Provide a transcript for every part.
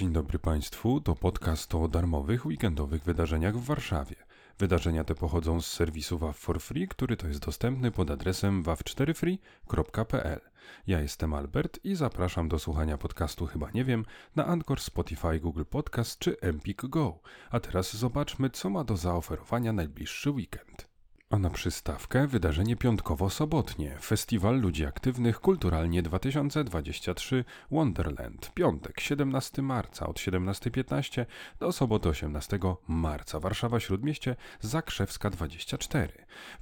Dzień dobry Państwu, to podcast o darmowych weekendowych wydarzeniach w Warszawie. Wydarzenia te pochodzą z serwisu WAV for Free, który to jest dostępny pod adresem wav4free.pl. Ja jestem Albert i zapraszam do słuchania podcastu Chyba Nie Wiem na Anchor, Spotify, Google Podcast czy Empik Go. A teraz zobaczmy, co ma do zaoferowania najbliższy weekend. A na przystawkę wydarzenie piątkowo-sobotnie. Festiwal Ludzi Aktywnych Kulturalnie 2023 Wonderland. Piątek 17 marca od 17.15 do soboty 18 marca. Warszawa Śródmieście Zakrzewska 24.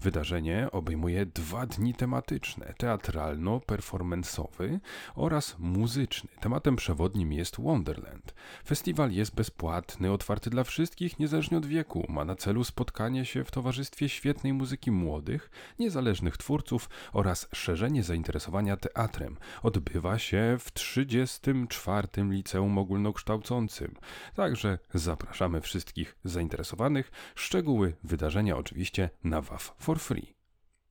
Wydarzenie obejmuje dwa dni tematyczne. Teatralno-performanceowy oraz muzyczny. Tematem przewodnim jest Wonderland. Festiwal jest bezpłatny, otwarty dla wszystkich, niezależnie od wieku. Ma na celu spotkanie się w towarzystwie świetnej muzyki młodych, niezależnych twórców oraz szerzenie zainteresowania teatrem odbywa się w 34. Liceum Ogólnokształcącym. Także zapraszamy wszystkich zainteresowanych. Szczegóły wydarzenia oczywiście na WAF for free.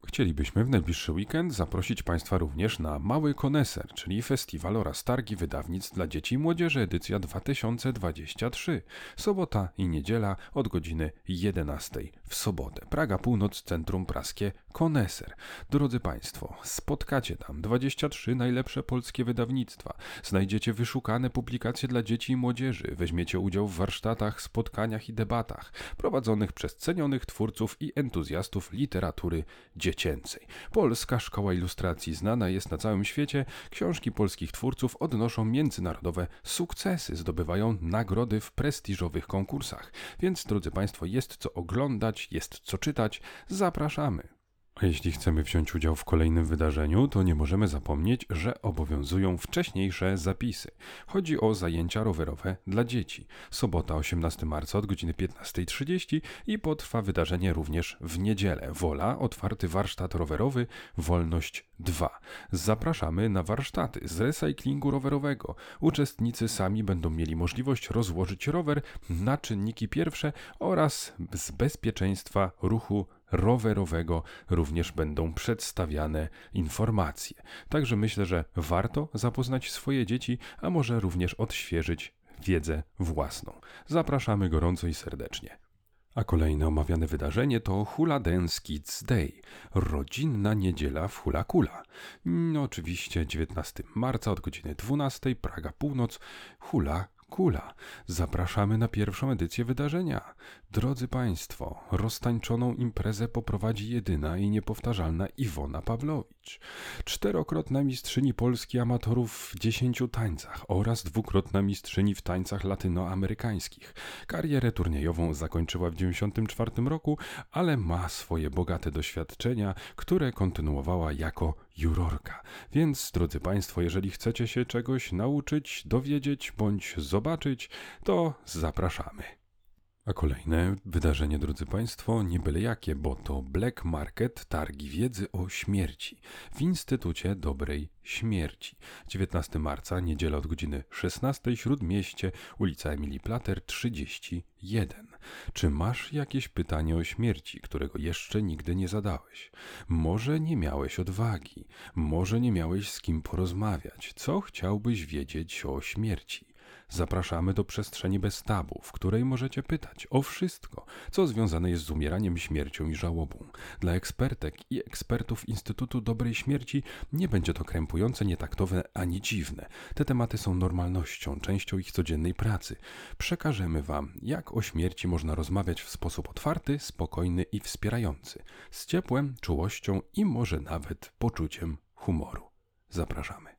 Chcielibyśmy w najbliższy weekend zaprosić Państwa również na Mały Koneser, czyli festiwal oraz targi wydawnictw dla dzieci i młodzieży edycja 2023. Sobota i niedziela od godziny 11 w sobotę. Praga Północ, Centrum Praskie Koneser. Drodzy Państwo, spotkacie tam 23 najlepsze polskie wydawnictwa. Znajdziecie wyszukane publikacje dla dzieci i młodzieży. Weźmiecie udział w warsztatach, spotkaniach i debatach prowadzonych przez cenionych twórców i entuzjastów literatury dziecięcej. Polska Szkoła Ilustracji znana jest na całym świecie. Książki polskich twórców odnoszą międzynarodowe sukcesy, zdobywają nagrody w prestiżowych konkursach. Więc, drodzy Państwo, jest co oglądać, jest co czytać. Zapraszamy. A jeśli chcemy wziąć udział w kolejnym wydarzeniu, to nie możemy zapomnieć, że obowiązują wcześniejsze zapisy. Chodzi o zajęcia rowerowe dla dzieci. Sobota 18 marca od godziny 15.30 i potrwa wydarzenie również w niedzielę. Wola, otwarty warsztat rowerowy, Wolność 2. Zapraszamy na warsztaty z recyklingu rowerowego. Uczestnicy sami będą mieli możliwość rozłożyć rower na czynniki pierwsze oraz z bezpieczeństwa ruchu rowerowego również będą przedstawiane informacje. Także myślę, że warto zapoznać swoje dzieci, a może również odświeżyć wiedzę własną. Zapraszamy gorąco i serdecznie. A kolejne omawiane wydarzenie to Hula Dance Kids Day, rodzinna niedziela w Hula Kula. No, oczywiście 19 marca od godziny 12, Praga Północ, Hula Kula. Zapraszamy na pierwszą edycję wydarzenia. Drodzy Państwo, roztańczoną imprezę poprowadzi jedyna i niepowtarzalna Iwona Pawlowicz. Czterokrotna mistrzyni Polski amatorów w dziesięciu tańcach oraz dwukrotna mistrzyni w tańcach latynoamerykańskich. Karierę turniejową zakończyła w 1994 roku, ale ma swoje bogate doświadczenia, które kontynuowała jako jurorka. Więc, drodzy Państwo, jeżeli chcecie się czegoś nauczyć, dowiedzieć bądź zobaczyć, to zapraszamy. A kolejne wydarzenie, drodzy Państwo, nie byle jakie, bo to Black Market Targi Wiedzy o Śmierci w Instytucie Dobrej Śmierci. 19 marca, niedziela od godziny 16, Śródmieście, ulica Emilii Plater 31. Czy masz jakieś pytanie o śmierci, którego jeszcze nigdy nie zadałeś? Może nie miałeś odwagi, może nie miałeś z kim porozmawiać. Co chciałbyś wiedzieć o śmierci? Zapraszamy do przestrzeni bez tabu, w której możecie pytać o wszystko, co związane jest z umieraniem, śmiercią i żałobą. Dla ekspertek i ekspertów Instytutu Dobrej Śmierci nie będzie to krępujące, nietaktowe ani dziwne. Te tematy są normalnością, częścią ich codziennej pracy. Przekażemy Wam, jak o śmierci można rozmawiać w sposób otwarty, spokojny i wspierający, z ciepłem, czułością i może nawet poczuciem humoru. Zapraszamy.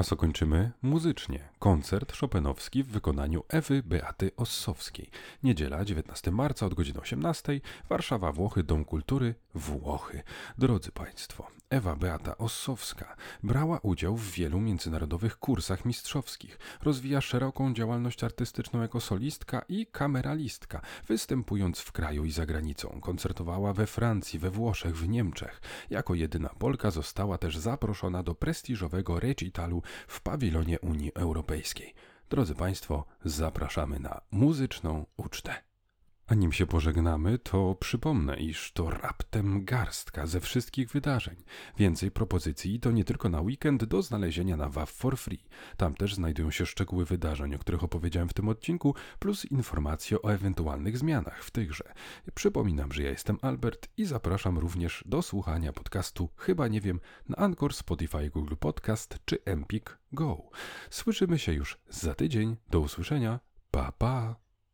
A co kończymy? Muzycznie. Koncert szopenowski w wykonaniu Ewy Beaty Ossowskiej. Niedziela, 19 marca od godziny 18. Warszawa, Włochy, Dom Kultury, Włochy. Drodzy Państwo, Ewa Beata Ossowska brała udział w wielu międzynarodowych kursach mistrzowskich. Rozwija szeroką działalność artystyczną jako solistka i kameralistka, występując w kraju i za granicą. Koncertowała we Francji, we Włoszech, w Niemczech. Jako jedyna Polka została też zaproszona do prestiżowego recitalu w pawilonie Unii Europejskiej. Drodzy Państwo, zapraszamy na muzyczną ucztę. A nim się pożegnamy, to przypomnę, iż to raptem garstka ze wszystkich wydarzeń. Więcej propozycji to nie tylko na weekend do znalezienia na WAV for Free. Tam też znajdują się szczegóły wydarzeń, o których opowiedziałem w tym odcinku, plus informacje o ewentualnych zmianach w tychże. Przypominam, że ja jestem Albert i zapraszam również do słuchania podcastu Chyba nie wiem na Anchor, Spotify, Google Podcast czy Empik Go. Słyszymy się już za tydzień. Do usłyszenia. Pa pa.